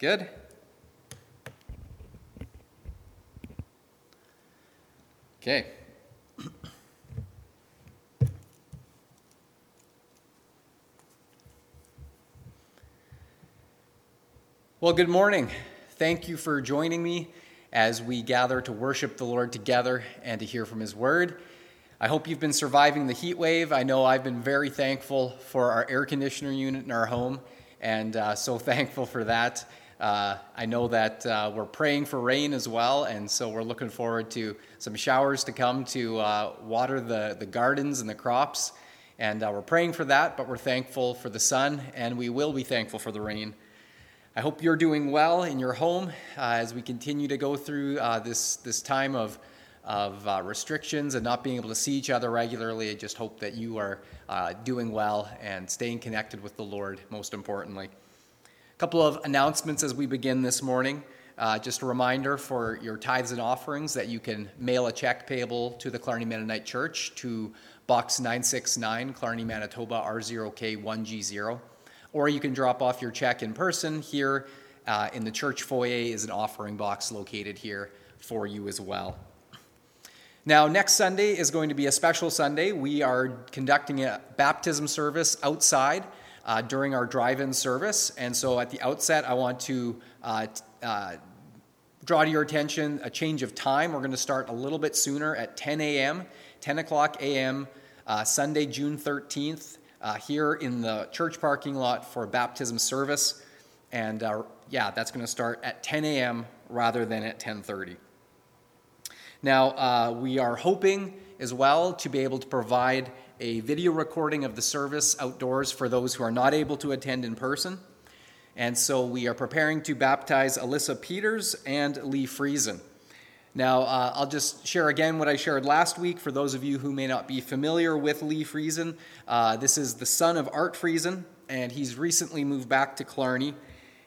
Good? Okay. Well, good morning. Thank you for joining me as we gather to worship the Lord together and to hear from His Word. I hope you've been surviving the heat wave. I know I've been very thankful for our air conditioner unit in our home, and uh, so thankful for that. Uh, I know that uh, we're praying for rain as well, and so we're looking forward to some showers to come to uh, water the, the gardens and the crops. And uh, we're praying for that, but we're thankful for the sun, and we will be thankful for the rain. I hope you're doing well in your home uh, as we continue to go through uh, this, this time of, of restrictions and not being able to see each other regularly. I just hope that you are doing well and staying connected with the Lord, most importantly. Couple of announcements as we begin this morning. Uh, just a reminder for your tithes and offerings that you can mail a check payable to the Killarney Mennonite Church to Box 969, Killarney, Manitoba, R0K1G0 or you can drop off your check in person here uh, in the church foyer is an offering box located here for you as well. Now, next Sunday is going to be a special Sunday. We are conducting a baptism service outside uh, during our drive in service. And so, at the outset, I want to uh, uh, draw to your attention a change of time. We're going to start a little bit sooner at 10 a.m., 10 o'clock a.m., uh, Sunday, June 13th uh, here in the church parking lot for baptism service. And uh, yeah, that's going to start at 10 a.m. rather than at 10:30. Now we are hoping as well to be able to provide a video recording of the service outdoors for those who are not able to attend in person. And so we are preparing to baptize Alyssa Peters and Lee Friesen. Now, uh, I'll just share again what I shared last week for those of you who may not be familiar with Lee Friesen. Uh, this is the son of Art Friesen, and he's recently moved back to Killarney.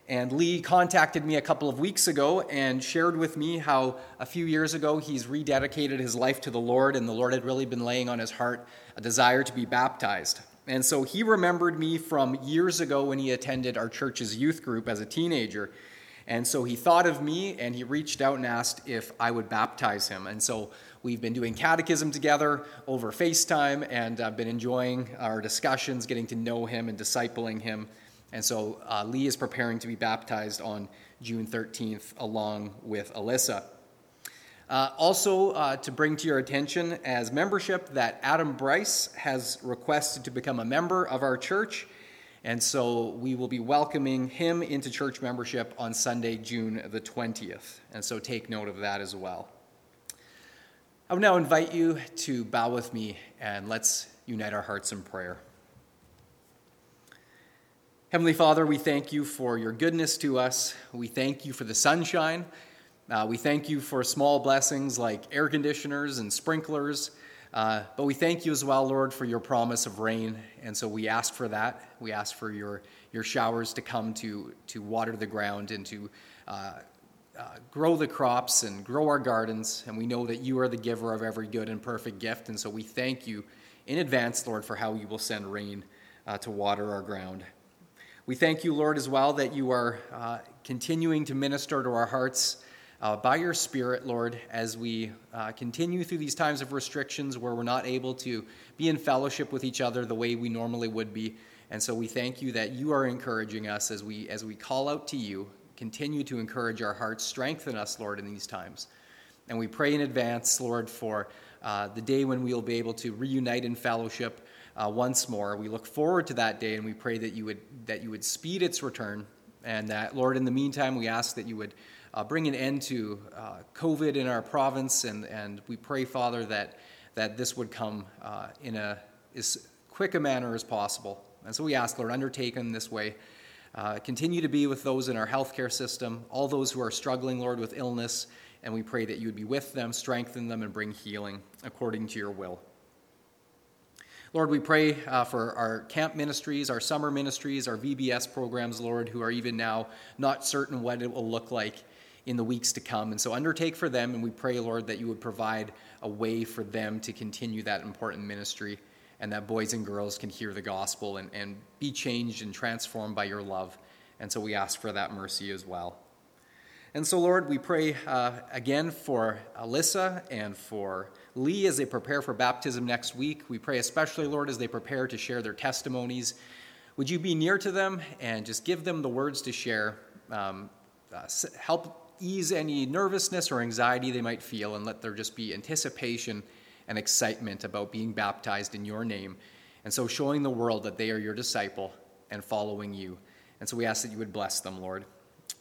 And Lee contacted me a couple of weeks ago and shared with me how a few years ago he's rededicated his life to the Lord, and the Lord had really been laying on his heart a desire to be baptized. And so he remembered me from years ago when he attended our church's youth group as a teenager. And so he thought of me and he reached out and asked if I would baptize him. And so we've been doing catechism together over FaceTime and I've been enjoying our discussions, getting to know him and discipling him. And so uh, Lee is preparing to be baptized on June 13th along with Alyssa. Uh, also, uh, to bring to your attention as membership, that Adam Bryce has requested to become a member of our church. And so we will be welcoming him into church membership on Sunday, June the 20th. And so take note of that as well. I would now invite you to bow with me and let's unite our hearts in prayer. Heavenly Father, we thank you for your goodness to us. We thank you for the sunshine. Uh, we thank you for small blessings like air conditioners and sprinklers. Uh, but we thank you as well, Lord, for your promise of rain. And so we ask for that. We ask for your, your showers to come to, to water the ground and to uh, uh, grow the crops and grow our gardens. And we know that you are the giver of every good and perfect gift. And so we thank you in advance, Lord, for how you will send rain uh, to water our ground. We thank you, Lord, as well, that you are uh, continuing to minister to our hearts uh, by your Spirit, Lord, as we uh, continue through these times of restrictions where we're not able to be in fellowship with each other the way we normally would be. And so we thank you that you are encouraging us as we, as we call out to you. Continue to encourage our hearts, strengthen us, Lord, in these times. And we pray in advance, Lord, for uh, the day when we will be able to reunite in fellowship uh, once more. We look forward to that day, and we pray that you would that you would speed its return, and that, Lord, in the meantime, we ask that you would uh, bring an end to uh, COVID in our province, and, and we pray, Father, that, that this would come uh, in a, as quick a manner as possible. And so we ask, Lord, undertake in this way. Uh, continue to be with those in our healthcare system, all those who are struggling, Lord, with illness, and we pray that you would be with them, strengthen them, and bring healing according to your will. Lord, we pray uh, for our camp ministries, our summer ministries, our VBS programs, Lord, who are even now not certain what it will look like in the weeks to come. And so undertake for them, and we pray, Lord, that you would provide a way for them to continue that important ministry and that boys and girls can hear the gospel and, and be changed and transformed by your love. And so we ask for that mercy as well. And so, Lord, we pray uh, again for Alyssa and for Lee as they prepare for baptism next week. We pray especially, Lord, as they prepare to share their testimonies. Would you be near to them and just give them the words to share? Um, uh, help ease any nervousness or anxiety they might feel, and let there just be anticipation and excitement about being baptized in your name. And so, showing the world that they are your disciple and following you. And so, we ask that you would bless them, Lord.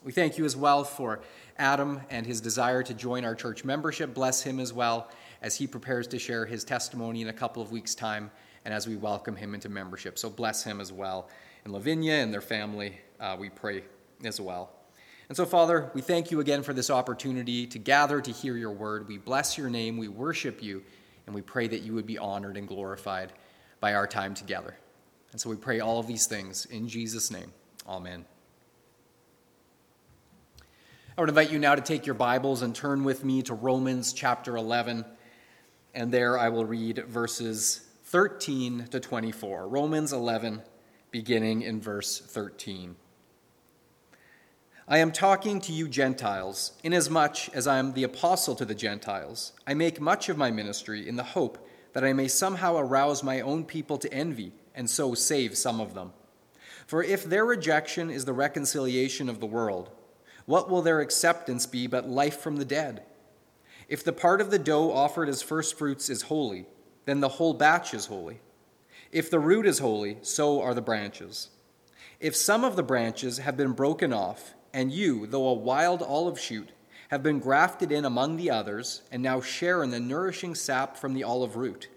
We thank you as well for Adam and his desire to join our church membership. Bless him as well as he prepares to share his testimony in a couple of weeks' time and as we welcome him into membership. So bless him as well. And Lavinia and their family, uh, we pray as well. And so, Father, we thank you again for this opportunity to gather to hear your word. We bless your name, we worship you, and we pray that you would be honored and glorified by our time together. And so we pray all of these things in Jesus' name. Amen. I would invite you now to take your Bibles and turn with me to Romans chapter 11. And there I will read verses 13 to 24. Romans 11, beginning in verse 13. I am talking to you Gentiles, inasmuch as I am the apostle to the Gentiles. I make much of my ministry in the hope that I may somehow arouse my own people to envy, and so save some of them. For if their rejection is the reconciliation of the world, what will their acceptance be but life from the dead? If the part of the dough offered as firstfruits is holy, then the whole batch is holy. If the root is holy, so are the branches. If some of the branches have been broken off, and you, though a wild olive shoot, have been grafted in among the others, and now share in the nourishing sap from the olive root,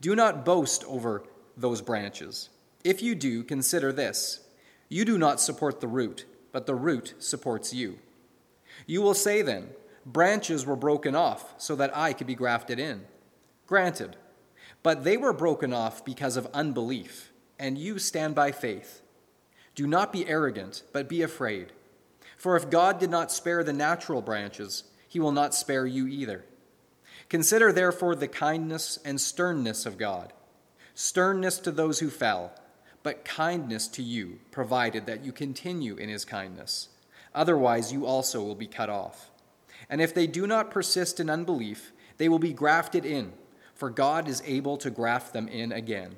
do not boast over those branches. If you do, consider this you do not support the root but the root supports you. You will say then, Branches were broken off so that I could be grafted in. Granted, but they were broken off because of unbelief, and you stand by faith. Do not be arrogant, but be afraid. For if God did not spare the natural branches, he will not spare you either. Consider therefore the kindness and sternness of God sternness to those who fell but kindness to you, provided that you continue in his kindness. Otherwise, you also will be cut off. And if they do not persist in unbelief, they will be grafted in, for God is able to graft them in again.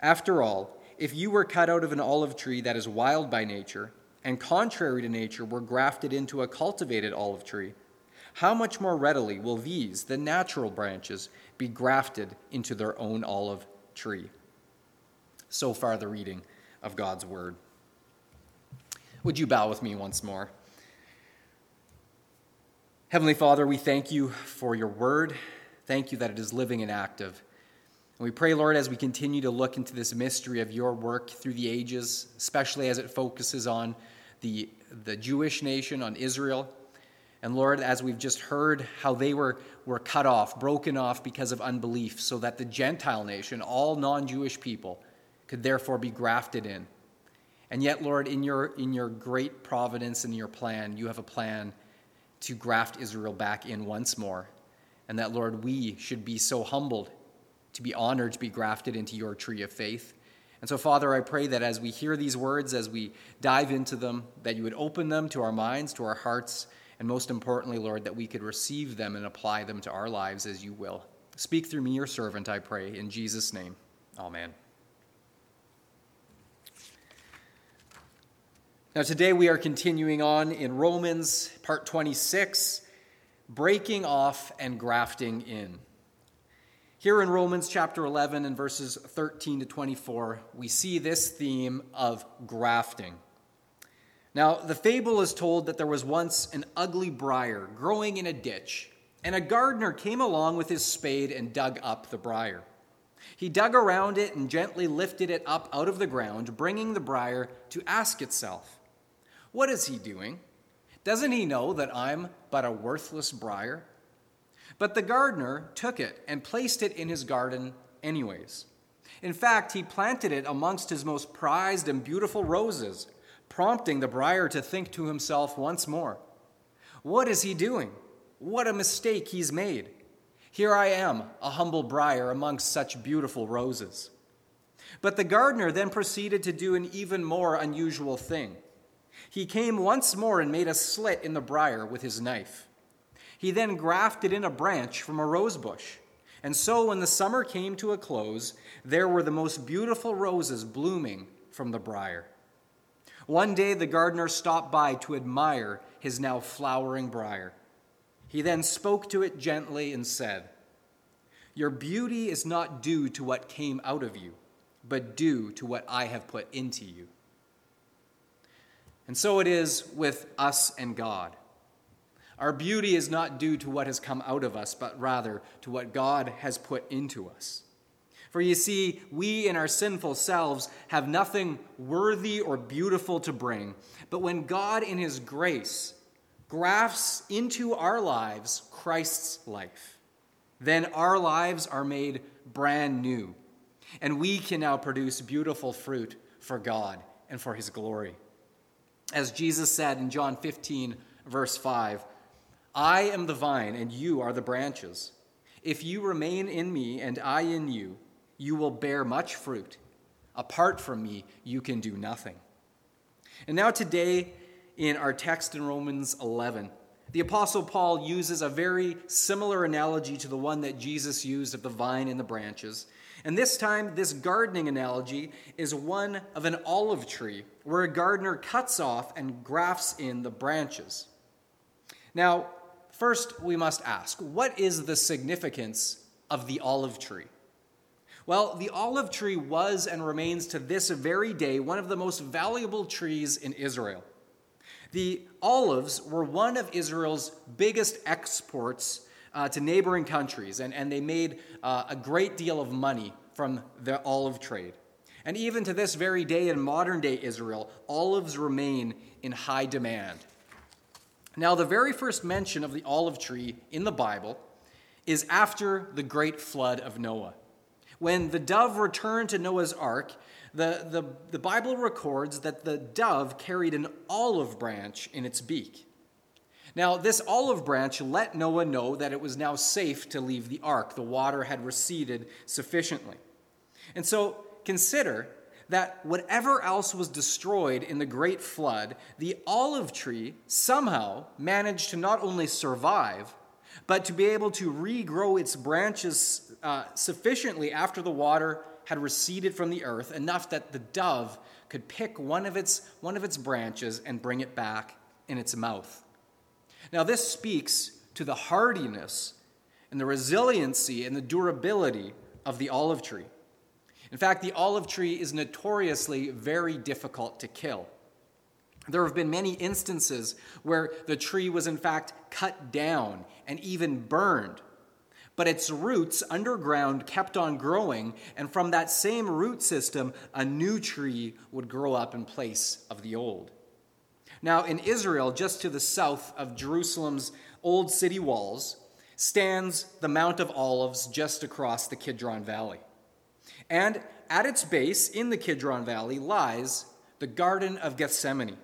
After all, if you were cut out of an olive tree that is wild by nature, and contrary to nature were grafted into a cultivated olive tree, how much more readily will these, the natural branches, be grafted into their own olive tree? So far, the reading of God's word. Would you bow with me once more? Heavenly Father, we thank you for your word. Thank you that it is living and active. And we pray, Lord, as we continue to look into this mystery of your work through the ages, especially as it focuses on the, the Jewish nation, on Israel. And Lord, as we've just heard how they were, were cut off, broken off because of unbelief, so that the Gentile nation, all non Jewish people, could therefore be grafted in. And yet, Lord, in your, in your great providence and your plan, you have a plan to graft Israel back in once more. And that, Lord, we should be so humbled to be honored to be grafted into your tree of faith. And so, Father, I pray that as we hear these words, as we dive into them, that you would open them to our minds, to our hearts, and most importantly, Lord, that we could receive them and apply them to our lives as you will. Speak through me, your servant, I pray. In Jesus' name, amen. Now, today we are continuing on in Romans, part 26, breaking off and grafting in. Here in Romans chapter 11 and verses 13 to 24, we see this theme of grafting. Now, the fable is told that there was once an ugly briar growing in a ditch, and a gardener came along with his spade and dug up the briar. He dug around it and gently lifted it up out of the ground, bringing the briar to ask itself, what is he doing? Doesn't he know that I'm but a worthless briar? But the gardener took it and placed it in his garden anyways. In fact, he planted it amongst his most prized and beautiful roses, prompting the briar to think to himself once more What is he doing? What a mistake he's made. Here I am, a humble briar amongst such beautiful roses. But the gardener then proceeded to do an even more unusual thing. He came once more and made a slit in the briar with his knife. He then grafted in a branch from a rose bush. And so, when the summer came to a close, there were the most beautiful roses blooming from the briar. One day, the gardener stopped by to admire his now flowering briar. He then spoke to it gently and said, Your beauty is not due to what came out of you, but due to what I have put into you. And so it is with us and God. Our beauty is not due to what has come out of us, but rather to what God has put into us. For you see, we in our sinful selves have nothing worthy or beautiful to bring. But when God, in His grace, grafts into our lives Christ's life, then our lives are made brand new. And we can now produce beautiful fruit for God and for His glory. As Jesus said in John 15, verse 5, I am the vine, and you are the branches. If you remain in me, and I in you, you will bear much fruit. Apart from me, you can do nothing. And now, today, in our text in Romans 11, the Apostle Paul uses a very similar analogy to the one that Jesus used of the vine and the branches. And this time, this gardening analogy is one of an olive tree, where a gardener cuts off and grafts in the branches. Now, first, we must ask what is the significance of the olive tree? Well, the olive tree was and remains to this very day one of the most valuable trees in Israel. The olives were one of Israel's biggest exports uh, to neighboring countries, and, and they made uh, a great deal of money from the olive trade. And even to this very day in modern day Israel, olives remain in high demand. Now, the very first mention of the olive tree in the Bible is after the great flood of Noah. When the dove returned to Noah's ark, the, the, the Bible records that the dove carried an olive branch in its beak. Now, this olive branch let Noah know that it was now safe to leave the ark. The water had receded sufficiently. And so consider that whatever else was destroyed in the great flood, the olive tree somehow managed to not only survive, but to be able to regrow its branches uh, sufficiently after the water had receded from the earth, enough that the dove could pick one of its, one of its branches and bring it back in its mouth. Now, this speaks to the hardiness and the resiliency and the durability of the olive tree. In fact, the olive tree is notoriously very difficult to kill. There have been many instances where the tree was in fact cut down and even burned. But its roots underground kept on growing, and from that same root system, a new tree would grow up in place of the old. Now, in Israel, just to the south of Jerusalem's old city walls, stands the Mount of Olives just across the Kidron Valley. And at its base, in the Kidron Valley, lies the Garden of Gethsemane.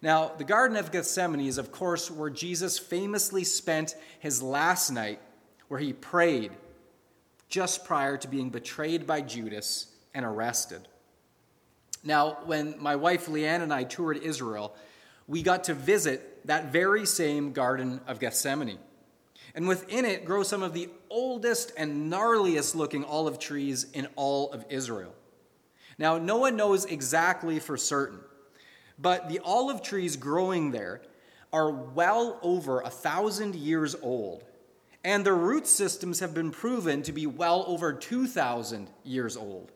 Now, the Garden of Gethsemane is, of course, where Jesus famously spent his last night, where he prayed just prior to being betrayed by Judas and arrested. Now, when my wife Leanne and I toured Israel, we got to visit that very same Garden of Gethsemane and within it grow some of the oldest and gnarliest looking olive trees in all of Israel. Now, no one knows exactly for certain, but the olive trees growing there are well over a thousand years old, and their root systems have been proven to be well over 2,000 years old.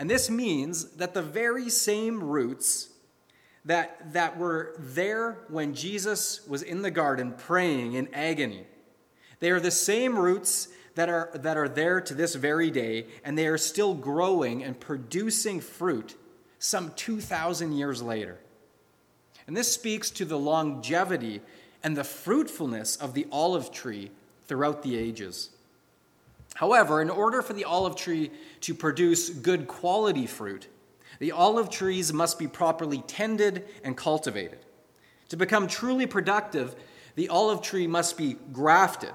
And this means that the very same roots that, that were there when Jesus was in the garden praying in agony they are the same roots that are, that are there to this very day, and they are still growing and producing fruit some 2,000 years later. And this speaks to the longevity and the fruitfulness of the olive tree throughout the ages. However, in order for the olive tree to produce good quality fruit, the olive trees must be properly tended and cultivated. To become truly productive, the olive tree must be grafted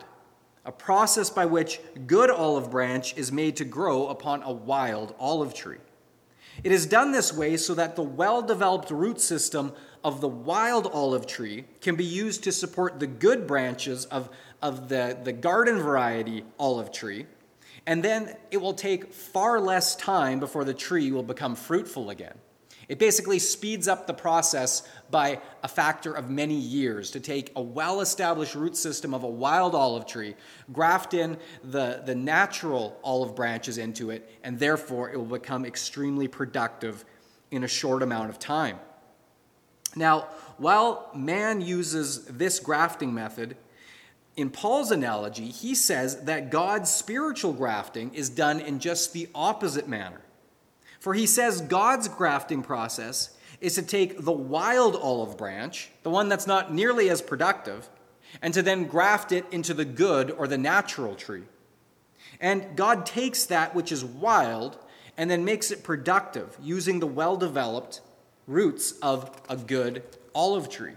a process by which good olive branch is made to grow upon a wild olive tree. It is done this way so that the well developed root system of the wild olive tree can be used to support the good branches of, of the, the garden variety olive tree, and then it will take far less time before the tree will become fruitful again. It basically speeds up the process by a factor of many years to take a well established root system of a wild olive tree, graft in the, the natural olive branches into it, and therefore it will become extremely productive in a short amount of time. Now, while man uses this grafting method, in Paul's analogy, he says that God's spiritual grafting is done in just the opposite manner. For he says God's grafting process is to take the wild olive branch, the one that's not nearly as productive, and to then graft it into the good or the natural tree. And God takes that which is wild and then makes it productive using the well developed roots of a good olive tree.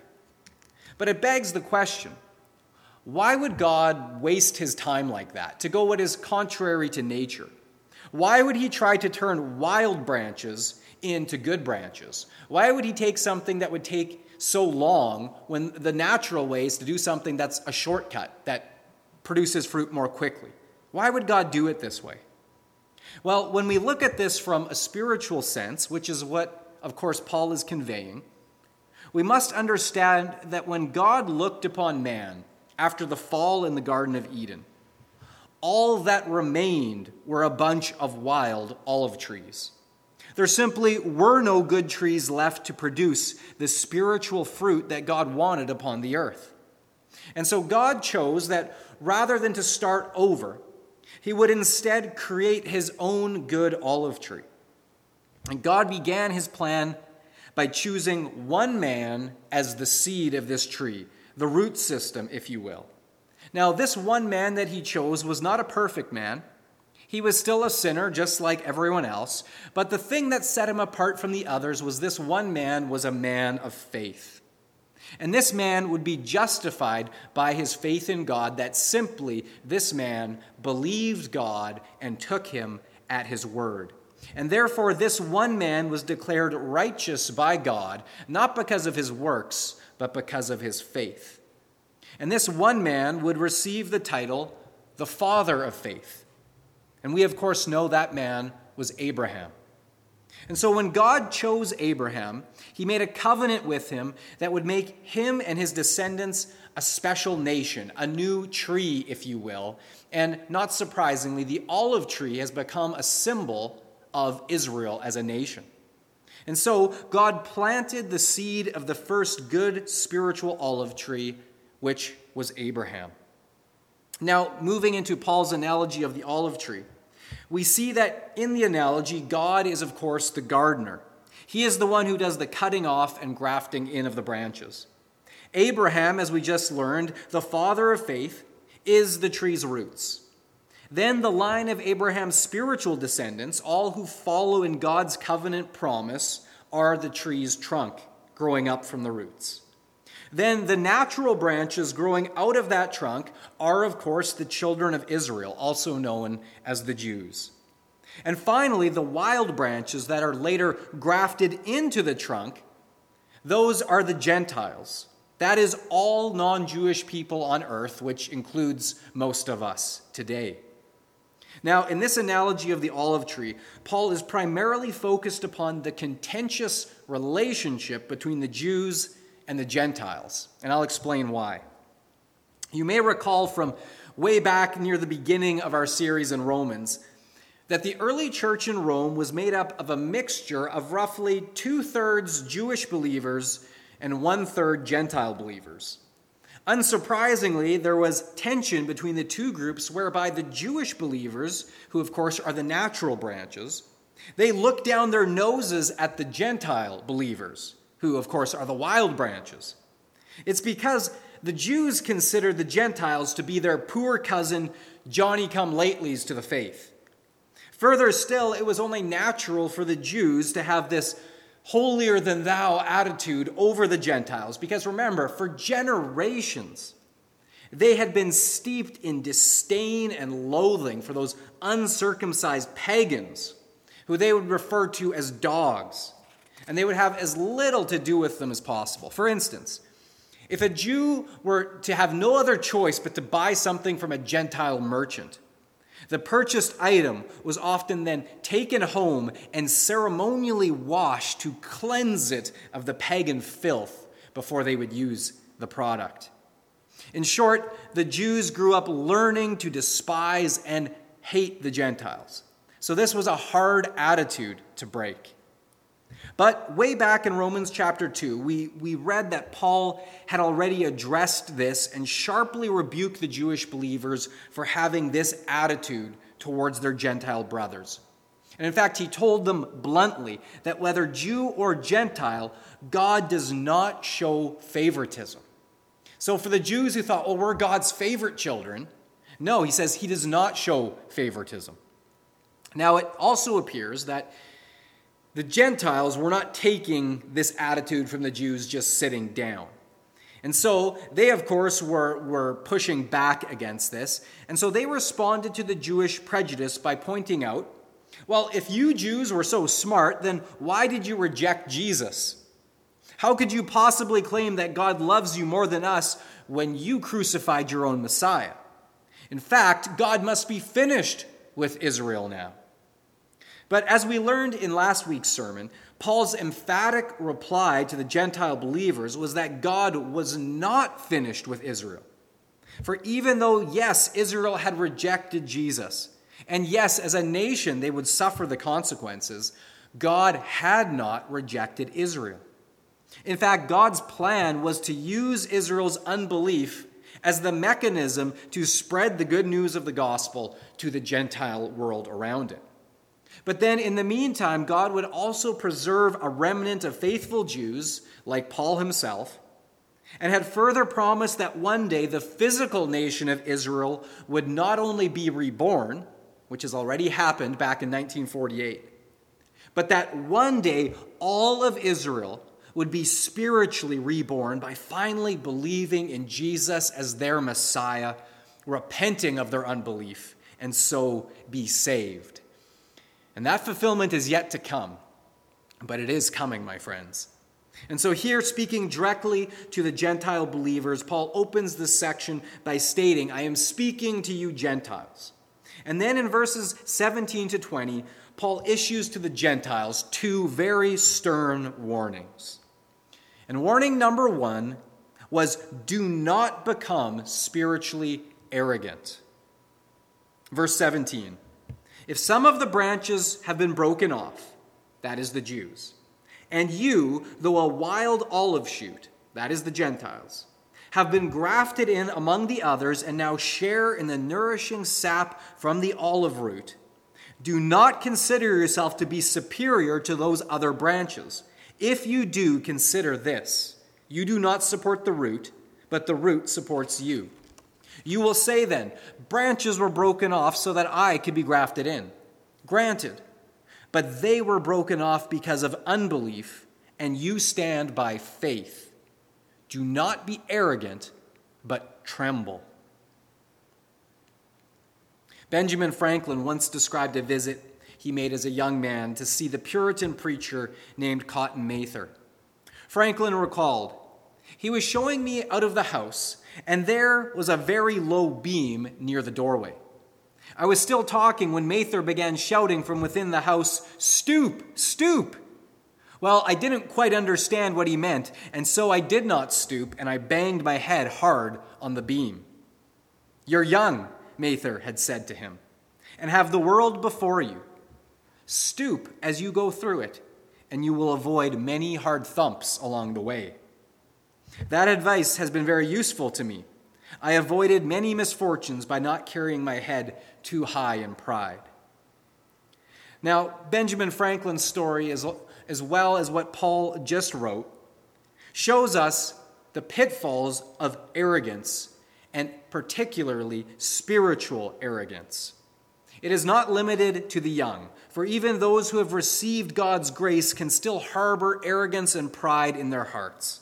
But it begs the question why would God waste his time like that, to go what is contrary to nature? Why would he try to turn wild branches into good branches? Why would he take something that would take so long when the natural way is to do something that's a shortcut that produces fruit more quickly? Why would God do it this way? Well, when we look at this from a spiritual sense, which is what, of course, Paul is conveying, we must understand that when God looked upon man after the fall in the Garden of Eden, all that remained were a bunch of wild olive trees. There simply were no good trees left to produce the spiritual fruit that God wanted upon the earth. And so God chose that rather than to start over, he would instead create his own good olive tree. And God began his plan by choosing one man as the seed of this tree, the root system, if you will. Now, this one man that he chose was not a perfect man. He was still a sinner, just like everyone else. But the thing that set him apart from the others was this one man was a man of faith. And this man would be justified by his faith in God, that simply this man believed God and took him at his word. And therefore, this one man was declared righteous by God, not because of his works, but because of his faith. And this one man would receive the title, the father of faith. And we, of course, know that man was Abraham. And so when God chose Abraham, he made a covenant with him that would make him and his descendants a special nation, a new tree, if you will. And not surprisingly, the olive tree has become a symbol of Israel as a nation. And so God planted the seed of the first good spiritual olive tree, which was Abraham. Now, moving into Paul's analogy of the olive tree we see that in the analogy, God is, of course, the gardener. He is the one who does the cutting off and grafting in of the branches. Abraham, as we just learned, the father of faith, is the tree's roots. Then the line of Abraham's spiritual descendants, all who follow in God's covenant promise, are the tree's trunk growing up from the roots. Then the natural branches growing out of that trunk are, of course, the children of Israel, also known as the Jews. And finally, the wild branches that are later grafted into the trunk, those are the Gentiles. That is all non Jewish people on earth, which includes most of us today. Now, in this analogy of the olive tree, Paul is primarily focused upon the contentious relationship between the Jews and the Gentiles. And I'll explain why. You may recall from way back near the beginning of our series in Romans that the early church in Rome was made up of a mixture of roughly two thirds Jewish believers and one third Gentile believers. Unsurprisingly, there was tension between the two groups whereby the Jewish believers, who of course are the natural branches, they look down their noses at the Gentile believers who, of course, are the wild branches. It's because the Jews consider the Gentiles to be their poor cousin, Johnny come latelys to the faith. Further still, it was only natural for the Jews to have this holier than thou attitude over the Gentiles, because remember, for generations, they had been steeped in disdain and loathing for those uncircumcised pagans who they would refer to as dogs and they would have as little to do with them as possible. For instance, if a Jew were to have no other choice but to buy something from a Gentile merchant, the purchased item was often then taken home and ceremonially washed to cleanse it of the pagan filth before they would use the product. In short, the Jews grew up learning to despise and hate the Gentiles. So this was a hard attitude to break. But way back in Romans chapter 2, we, we read that Paul had already addressed this and sharply rebuked the Jewish believers for having this attitude towards their Gentile brothers. And in fact, he told them bluntly that whether Jew or Gentile, God does not show favoritism. So for the Jews who thought, well, we're God's favorite children, no, he says he does not show favoritism. Now, it also appears that the Gentiles were not taking this attitude from the Jews just sitting down. And so they, of course, were, were pushing back against this. And so they responded to the Jewish prejudice by pointing out well, if you Jews were so smart, then why did you reject Jesus? How could you possibly claim that God loves you more than us when you crucified your own Messiah? In fact, God must be finished with Israel now. But as we learned in last week's sermon, Paul's emphatic reply to the Gentile believers was that God was not finished with Israel. For even though, yes, Israel had rejected Jesus, and yes, as a nation they would suffer the consequences, God had not rejected Israel. In fact, God's plan was to use Israel's unbelief as the mechanism to spread the good news of the gospel to the Gentile world around it. But then, in the meantime, God would also preserve a remnant of faithful Jews, like Paul himself, and had further promised that one day the physical nation of Israel would not only be reborn, which has already happened back in 1948, but that one day all of Israel would be spiritually reborn by finally believing in Jesus as their Messiah, repenting of their unbelief, and so be saved. And that fulfillment is yet to come, but it is coming, my friends. And so, here, speaking directly to the Gentile believers, Paul opens this section by stating, I am speaking to you, Gentiles. And then in verses 17 to 20, Paul issues to the Gentiles two very stern warnings. And warning number one was do not become spiritually arrogant. Verse 17 if some of the branches have been broken off, that is the Jews, and you, though a wild olive shoot, that is the Gentiles, have been grafted in among the others and now share in the nourishing sap from the olive root, do not consider yourself to be superior to those other branches. If you do, consider this you do not support the root, but the root supports you. You will say then, Branches were broken off so that I could be grafted in. Granted, but they were broken off because of unbelief, and you stand by faith. Do not be arrogant, but tremble. Benjamin Franklin once described a visit he made as a young man to see the Puritan preacher named Cotton Mather. Franklin recalled, He was showing me out of the house and there was a very low beam near the doorway. I was still talking when Mather began shouting from within the house, Stoop, stoop! Well, I didn't quite understand what he meant, and so I did not stoop, and I banged my head hard on the beam. You're young, Mather had said to him, and have the world before you. Stoop as you go through it, and you will avoid many hard thumps along the way. That advice has been very useful to me. I avoided many misfortunes by not carrying my head too high in pride. Now, Benjamin Franklin's story, as, as well as what Paul just wrote, shows us the pitfalls of arrogance, and particularly spiritual arrogance. It is not limited to the young, for even those who have received God's grace can still harbor arrogance and pride in their hearts.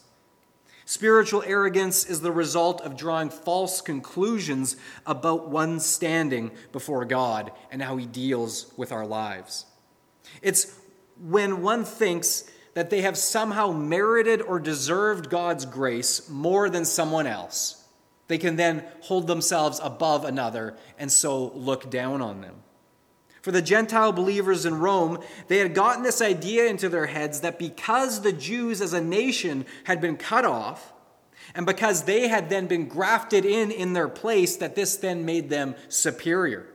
Spiritual arrogance is the result of drawing false conclusions about one's standing before God and how He deals with our lives. It's when one thinks that they have somehow merited or deserved God's grace more than someone else. They can then hold themselves above another and so look down on them. For the Gentile believers in Rome, they had gotten this idea into their heads that because the Jews as a nation had been cut off, and because they had then been grafted in in their place, that this then made them superior.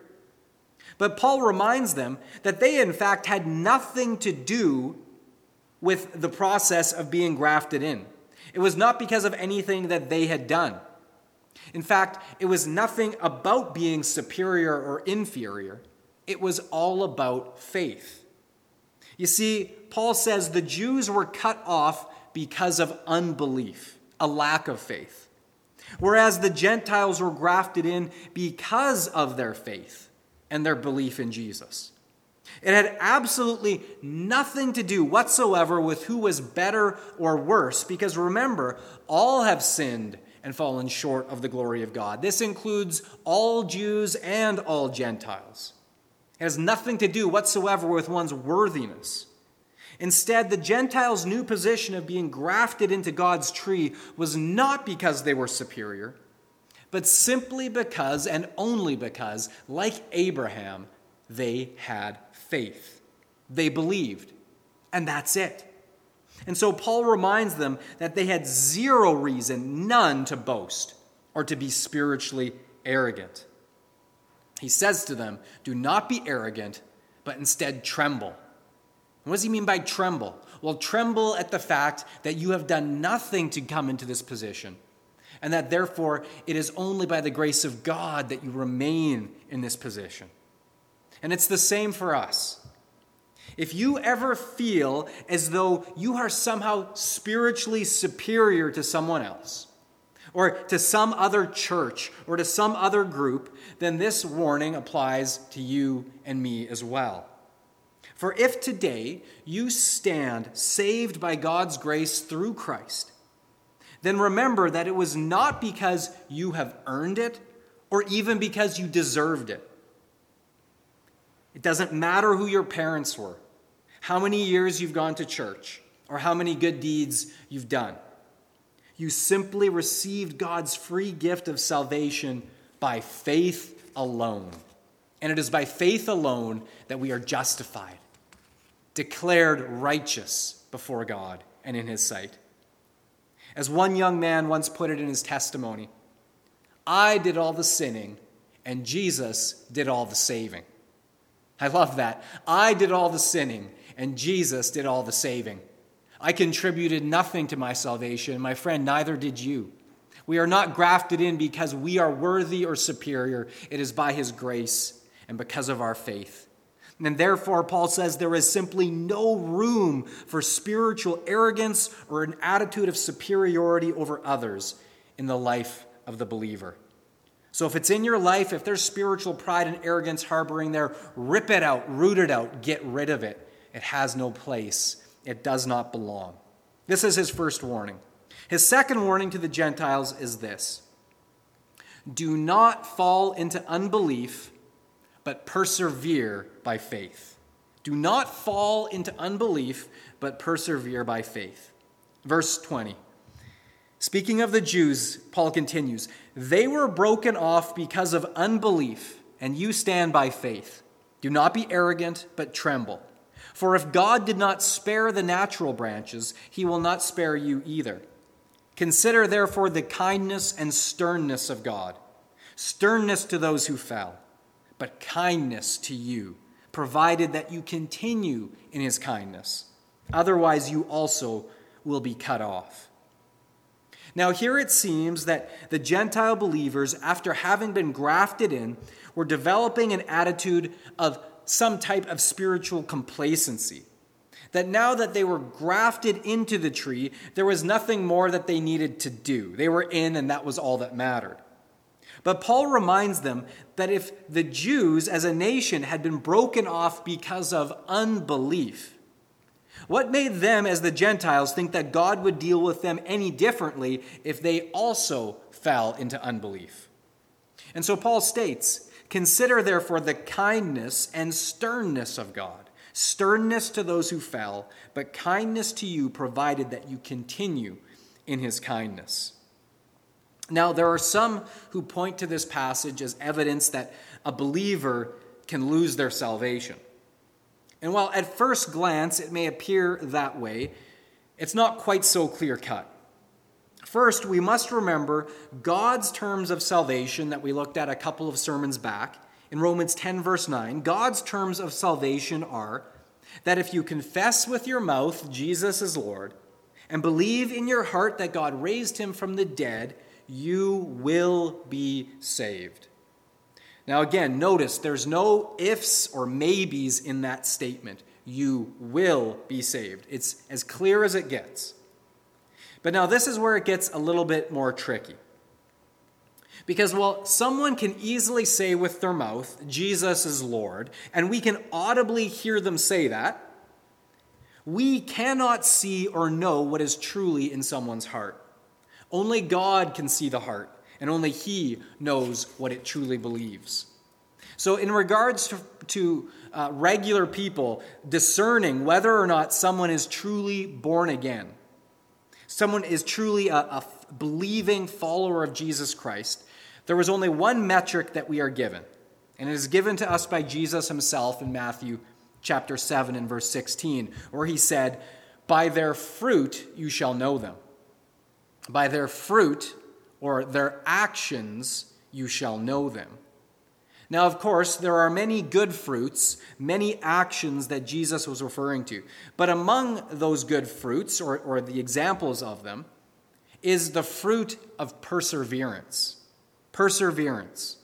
But Paul reminds them that they, in fact, had nothing to do with the process of being grafted in. It was not because of anything that they had done. In fact, it was nothing about being superior or inferior. It was all about faith. You see, Paul says the Jews were cut off because of unbelief, a lack of faith, whereas the Gentiles were grafted in because of their faith and their belief in Jesus. It had absolutely nothing to do whatsoever with who was better or worse, because remember, all have sinned and fallen short of the glory of God. This includes all Jews and all Gentiles. It has nothing to do whatsoever with one's worthiness. Instead, the Gentiles' new position of being grafted into God's tree was not because they were superior, but simply because and only because, like Abraham, they had faith. They believed. And that's it. And so Paul reminds them that they had zero reason, none, to boast or to be spiritually arrogant. He says to them, Do not be arrogant, but instead tremble. what does he mean by tremble? Well, tremble at the fact that you have done nothing to come into this position, and that therefore it is only by the grace of God that you remain in this position. And it's the same for us. If you ever feel as though you are somehow spiritually superior to someone else, or to some other church, or to some other group, then this warning applies to you and me as well. For if today you stand saved by God's grace through Christ, then remember that it was not because you have earned it or even because you deserved it. It doesn't matter who your parents were, how many years you've gone to church, or how many good deeds you've done. You simply received God's free gift of salvation by faith alone. And it is by faith alone that we are justified, declared righteous before God and in His sight. As one young man once put it in his testimony, I did all the sinning, and Jesus did all the saving. I love that. I did all the sinning, and Jesus did all the saving. I contributed nothing to my salvation. My friend, neither did you. We are not grafted in because we are worthy or superior. It is by his grace and because of our faith. And therefore, Paul says there is simply no room for spiritual arrogance or an attitude of superiority over others in the life of the believer. So if it's in your life, if there's spiritual pride and arrogance harboring there, rip it out, root it out, get rid of it. It has no place, it does not belong. This is his first warning. His second warning to the Gentiles is this Do not fall into unbelief, but persevere by faith. Do not fall into unbelief, but persevere by faith. Verse 20. Speaking of the Jews, Paul continues, they were broken off because of unbelief, and you stand by faith. Do not be arrogant, but tremble. For if God did not spare the natural branches, he will not spare you either. Consider therefore the kindness and sternness of God sternness to those who fell, but kindness to you, provided that you continue in his kindness. Otherwise, you also will be cut off. Now, here it seems that the Gentile believers, after having been grafted in, were developing an attitude of some type of spiritual complacency. That now that they were grafted into the tree, there was nothing more that they needed to do. They were in, and that was all that mattered. But Paul reminds them that if the Jews as a nation had been broken off because of unbelief, what made them, as the Gentiles, think that God would deal with them any differently if they also fell into unbelief? And so Paul states Consider therefore the kindness and sternness of God. sternness to those who fell, but kindness to you, provided that you continue in his kindness. Now, there are some who point to this passage as evidence that a believer can lose their salvation. And while at first glance it may appear that way, it's not quite so clear cut. First, we must remember God's terms of salvation that we looked at a couple of sermons back in Romans 10, verse 9. God's terms of salvation are that if you confess with your mouth Jesus is Lord and believe in your heart that God raised him from the dead, you will be saved. Now, again, notice there's no ifs or maybes in that statement. You will be saved. It's as clear as it gets. But now, this is where it gets a little bit more tricky. Because, well, someone can easily say with their mouth, Jesus is Lord, and we can audibly hear them say that. We cannot see or know what is truly in someone's heart. Only God can see the heart, and only He knows what it truly believes. So, in regards to, to uh, regular people discerning whether or not someone is truly born again, someone is truly a, a believing follower of Jesus Christ, there was only one metric that we are given, and it is given to us by Jesus himself in Matthew chapter 7 and verse 16, where he said, By their fruit you shall know them. By their fruit or their actions you shall know them. Now, of course, there are many good fruits, many actions that Jesus was referring to. But among those good fruits, or, or the examples of them, is the fruit of perseverance. Perseverance.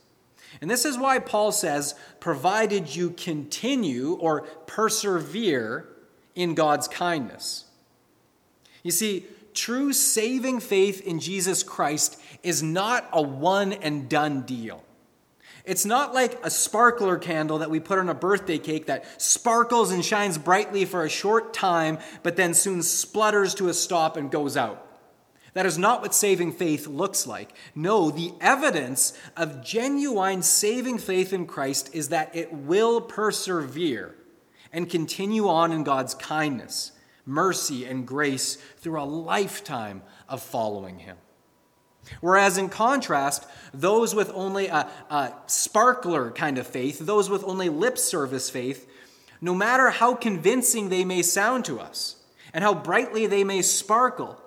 And this is why Paul says, provided you continue or persevere in God's kindness. You see, true saving faith in Jesus Christ is not a one and done deal. It's not like a sparkler candle that we put on a birthday cake that sparkles and shines brightly for a short time, but then soon splutters to a stop and goes out. That is not what saving faith looks like. No, the evidence of genuine saving faith in Christ is that it will persevere and continue on in God's kindness, mercy, and grace through a lifetime of following Him. Whereas, in contrast, those with only a, a, sparkler kind of faith, those with only lip service faith, no matter how convincing they may sound to us and how brightly they may sparkle,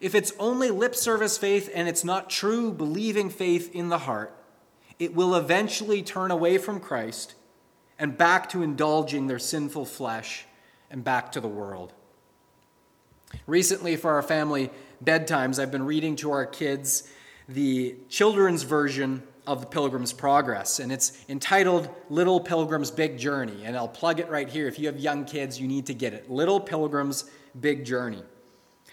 if it's only lip service faith and it's not true believing faith in the heart, it will eventually turn away from Christ and back to indulging their sinful flesh and back to the world. Recently, for our family bedtimes, I've been reading to our kids the children's version of the Pilgrim's Progress, and it's entitled Little Pilgrim's Big Journey. And I'll plug it right here. If you have young kids, you need to get it Little Pilgrim's Big Journey.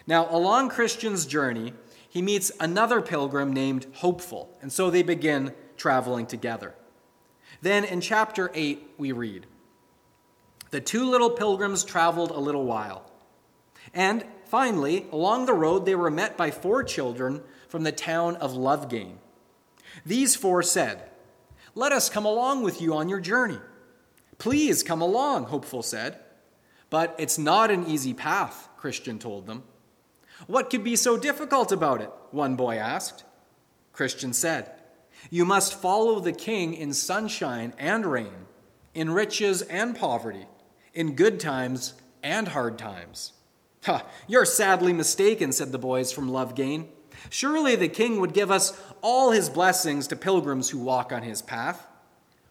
Now, along Christian's journey, he meets another pilgrim named Hopeful, and so they begin traveling together. Then in chapter 8, we read The two little pilgrims traveled a little while. And finally, along the road, they were met by four children from the town of Lovegain. These four said, Let us come along with you on your journey. Please come along, Hopeful said. But it's not an easy path, Christian told them. What could be so difficult about it? One boy asked. Christian said, You must follow the king in sunshine and rain, in riches and poverty, in good times and hard times. Ha, you're sadly mistaken, said the boys from Lovegain. Surely the king would give us all his blessings to pilgrims who walk on his path.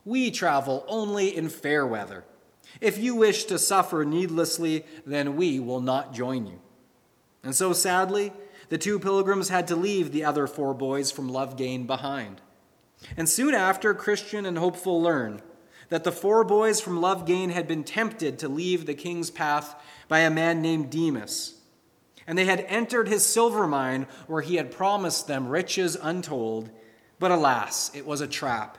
We travel only in fair weather. If you wish to suffer needlessly, then we will not join you. And so, sadly, the two pilgrims had to leave the other four boys from Lovegain behind. And soon after, Christian and Hopeful learn that the four boys from Lovegain had been tempted to leave the king's path by a man named Demas. And they had entered his silver mine where he had promised them riches untold. But alas, it was a trap.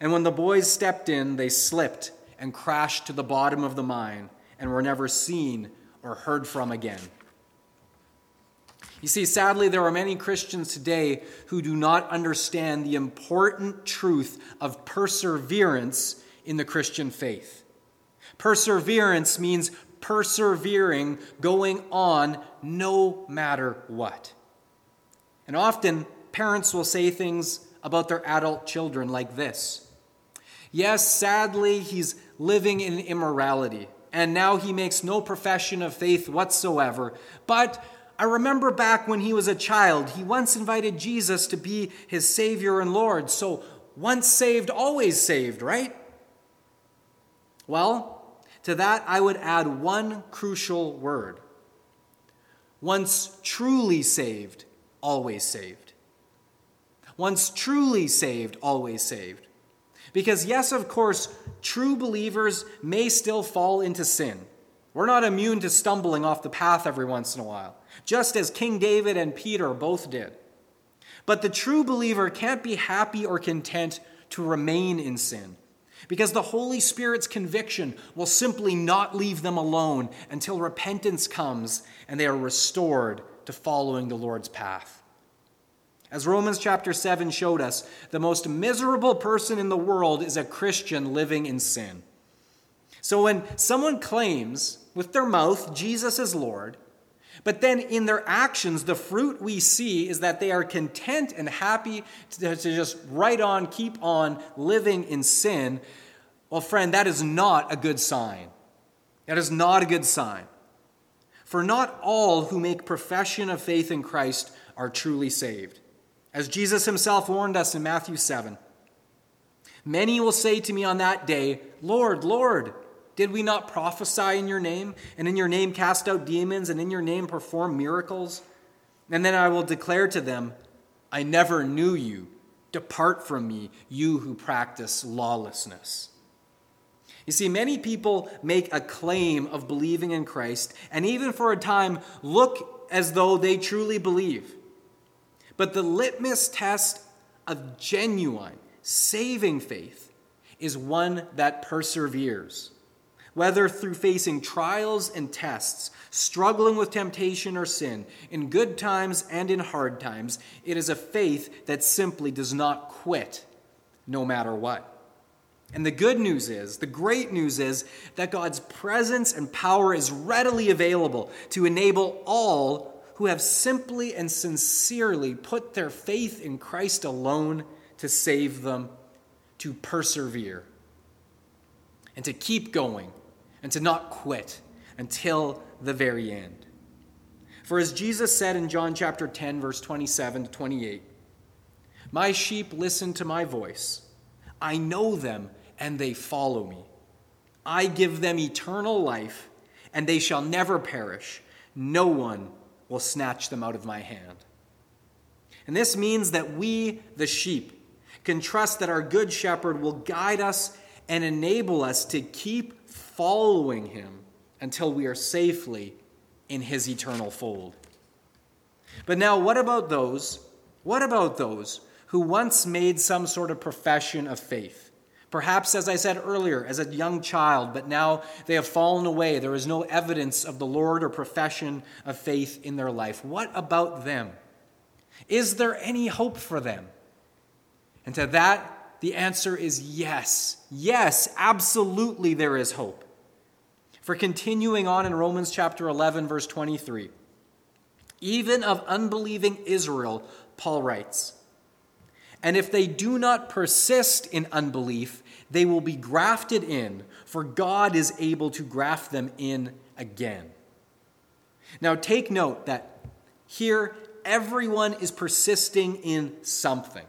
And when the boys stepped in, they slipped and crashed to the bottom of the mine and were never seen or heard from again. You see, sadly, there are many Christians today who do not understand the important truth of perseverance in the Christian faith. Perseverance means persevering, going on no matter what. And often, parents will say things about their adult children like this Yes, sadly, he's living in immorality, and now he makes no profession of faith whatsoever. But I remember back when he was a child, he once invited Jesus to be his Savior and Lord. So, once saved, always saved, right? Well, to that I would add one crucial word. Once truly saved, always saved. Once truly saved, always saved. Because, yes, of course, true believers may still fall into sin. We're not immune to stumbling off the path every once in a while, just as King David and Peter both did. But the true believer can't be happy or content to remain in sin, because the Holy Spirit's conviction will simply not leave them alone until repentance comes and they are restored to following the Lord's path. As Romans chapter 7 showed us, the most miserable person in the world is a Christian living in sin. So when someone claims with their mouth Jesus is Lord, but then in their actions, the fruit we see is that they are content and happy to, to just right on, keep on living in sin. Well, friend, that is not a good sign. That is not a good sign. For not all who make profession of faith in Christ are truly saved. As Jesus himself warned us in Matthew 7 Many will say to me on that day, Lord, Lord, did we not prophesy in your name, and in your name cast out demons, and in your name perform miracles? And then I will declare to them, I never knew you. Depart from me, you who practice lawlessness. You see, many people make a claim of believing in Christ, and even for a time look as though they truly believe. But the litmus test of genuine, saving faith is one that perseveres. Whether through facing trials and tests, struggling with temptation or sin, in good times and in hard times, it is a faith that simply does not quit no matter what. And the good news is, the great news is, that God's presence and power is readily available to enable all who have simply and sincerely put their faith in Christ alone to save them, to persevere, and to keep going, and to not quit until the very end. For as Jesus said in John chapter 10, verse 27 to 28, My sheep listen to my voice. I know them, and they follow me. I give them eternal life, and they shall never perish. No one will snatch them out of my hand. And this means that we, the sheep, can trust that our good shepherd will guide us and enable us to keep following him until we are safely in his eternal fold. But now, what about those? What about those who once made some sort of profession of faith? Perhaps, as I said earlier, as a young child, but now they have fallen away. There is no evidence of the Lord or profession of faith in their life. What about them? Is there any hope for them? And to that, the answer is yes. Yes, absolutely, there is hope. For continuing on in Romans chapter 11, verse 23, even of unbelieving Israel, Paul writes, And if they do not persist in unbelief, they will be grafted in, for God is able to graft them in again. Now, take note that here everyone is persisting in something.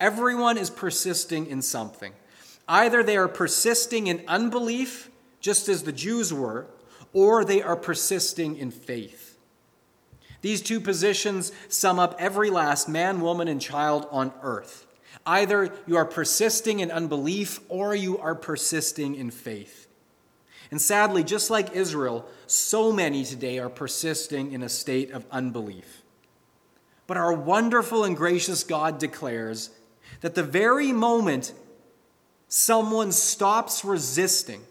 Everyone is persisting in something. Either they are persisting in unbelief, just as the Jews were, or they are persisting in faith. These two positions sum up every last man, woman, and child on earth. Either you are persisting in unbelief or you are persisting in faith. And sadly, just like Israel, so many today are persisting in a state of unbelief. But our wonderful and gracious God declares that the very moment someone stops resisting,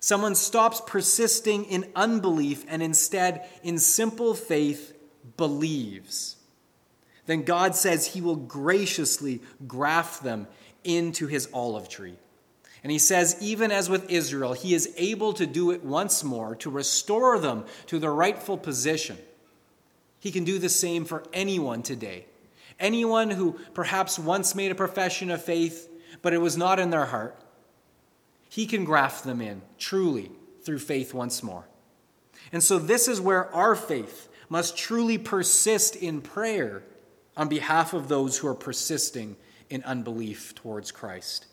someone stops persisting in unbelief and instead, in simple faith, believes then God says he will graciously graft them into his olive tree. And he says, even as with Israel, he is able to do it once more, to restore them to their rightful position. He can do the same for anyone today. Anyone who perhaps once made a profession of faith, but it was not in their heart. He can graft them in, truly, through faith once more. And so, this is where our faith must truly persist in prayer on behalf of those who are persisting in unbelief towards Christ.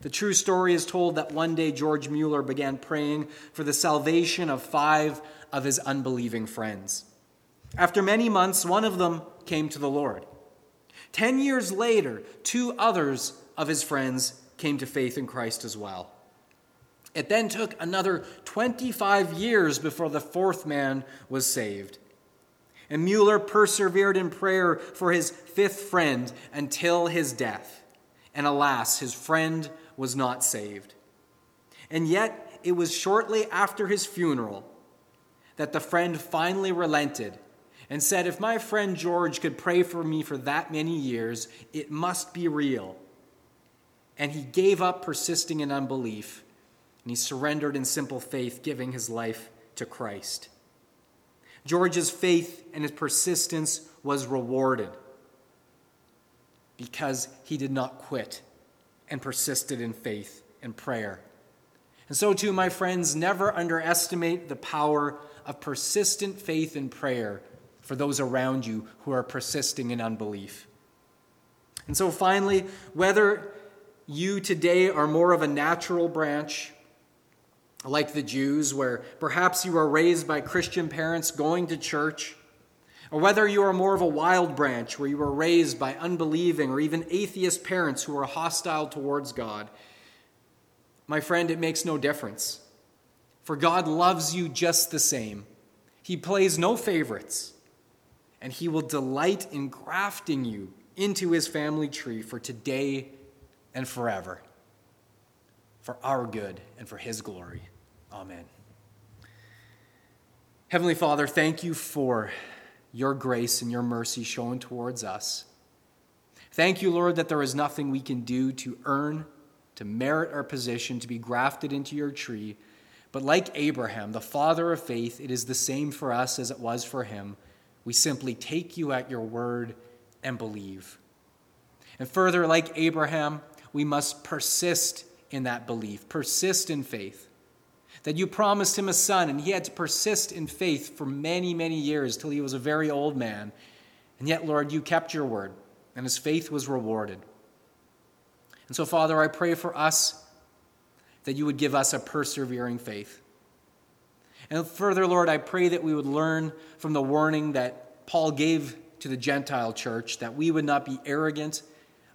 The true story is told that one day George Mueller began praying for the salvation of five of his unbelieving friends. After many months, one of them came to the Lord. Ten years later, two others of his friends came to faith in Christ as well. It then took another 25 years before the fourth man was saved. And Mueller persevered in prayer for his fifth friend until his death. And alas, his friend was not saved. And yet, it was shortly after his funeral that the friend finally relented and said, If my friend George could pray for me for that many years, it must be real. And he gave up persisting in unbelief, and he surrendered in simple faith, giving his life to Christ. George's faith and his persistence was rewarded because he did not quit and persisted in faith and prayer. And so, too, my friends, never underestimate the power of persistent faith and prayer for those around you who are persisting in unbelief. And so, finally, whether you today are more of a natural branch, like the Jews, where perhaps you are raised by Christian parents going to church, or whether you are more of a wild branch where you were raised by unbelieving or even atheist parents who are hostile towards God, my friend, it makes no difference. For God loves you just the same. He plays no favorites, and He will delight in grafting you into His family tree for today and forever, for our good and for His glory. Amen. Heavenly Father, thank you for your grace and your mercy shown towards us. Thank you, Lord, that there is nothing we can do to earn, to merit our position, to be grafted into your tree. But like Abraham, the father of faith, it is the same for us as it was for him. We simply take you at your word and believe. And further, like Abraham, we must persist in that belief, persist in faith that you promised him a son, and he had to persist in faith for many, many years till he was a very old man. And yet, Lord, you kept your word, and his faith was rewarded. And so, Father, I pray for us that you would give us a persevering faith. And further, Lord, I pray that we would learn from the warning that Paul gave to the Gentile church that we would not be arrogant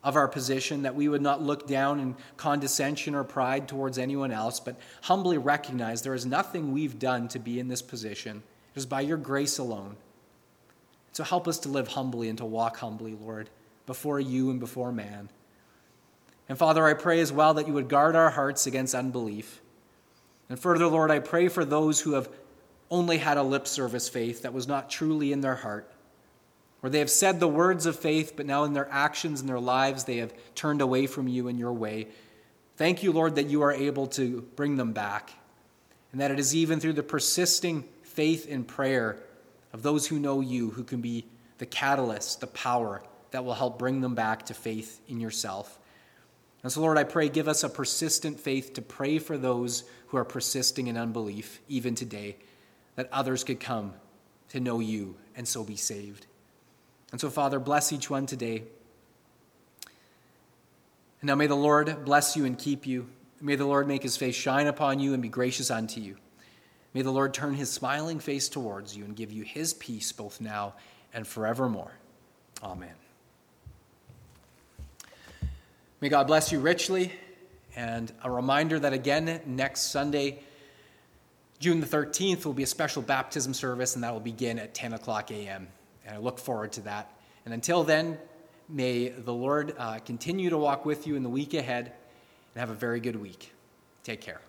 of our position, that we would not look down in condescension or pride towards anyone else, but humbly recognize there is nothing we've done to be in this position. It is by your grace alone. So help us to live humbly and to walk humbly, Lord, before you and before man. And Father, I pray as well that you would guard our hearts against unbelief. And further, Lord, I pray for those who have only had a lip service faith that was not truly in their heart where they have said the words of faith, but now in their actions and their lives they have turned away from you and your way. Thank you, Lord, that you are able to bring them back, and that it is even through the persisting faith and prayer of those who know you who can be the catalyst, the power that will help bring them back to faith in yourself. And so, Lord, I pray, give us a persistent faith to pray for those who are persisting in unbelief, even today, that others could come to know you and so be saved. And so, Father, bless each one today. And now may the Lord bless you and keep you. May the Lord make his face shine upon you and be gracious unto you. May the Lord turn his smiling face towards you and give you his peace both now and forevermore. Amen. May God bless you richly. And a reminder that again, next Sunday, June the 13th, will be a special baptism service, and that will begin at 10 o'clock a.m. And I look forward to that. And until then, may the Lord uh, continue to walk with you in the week ahead and have a very good week. Take care.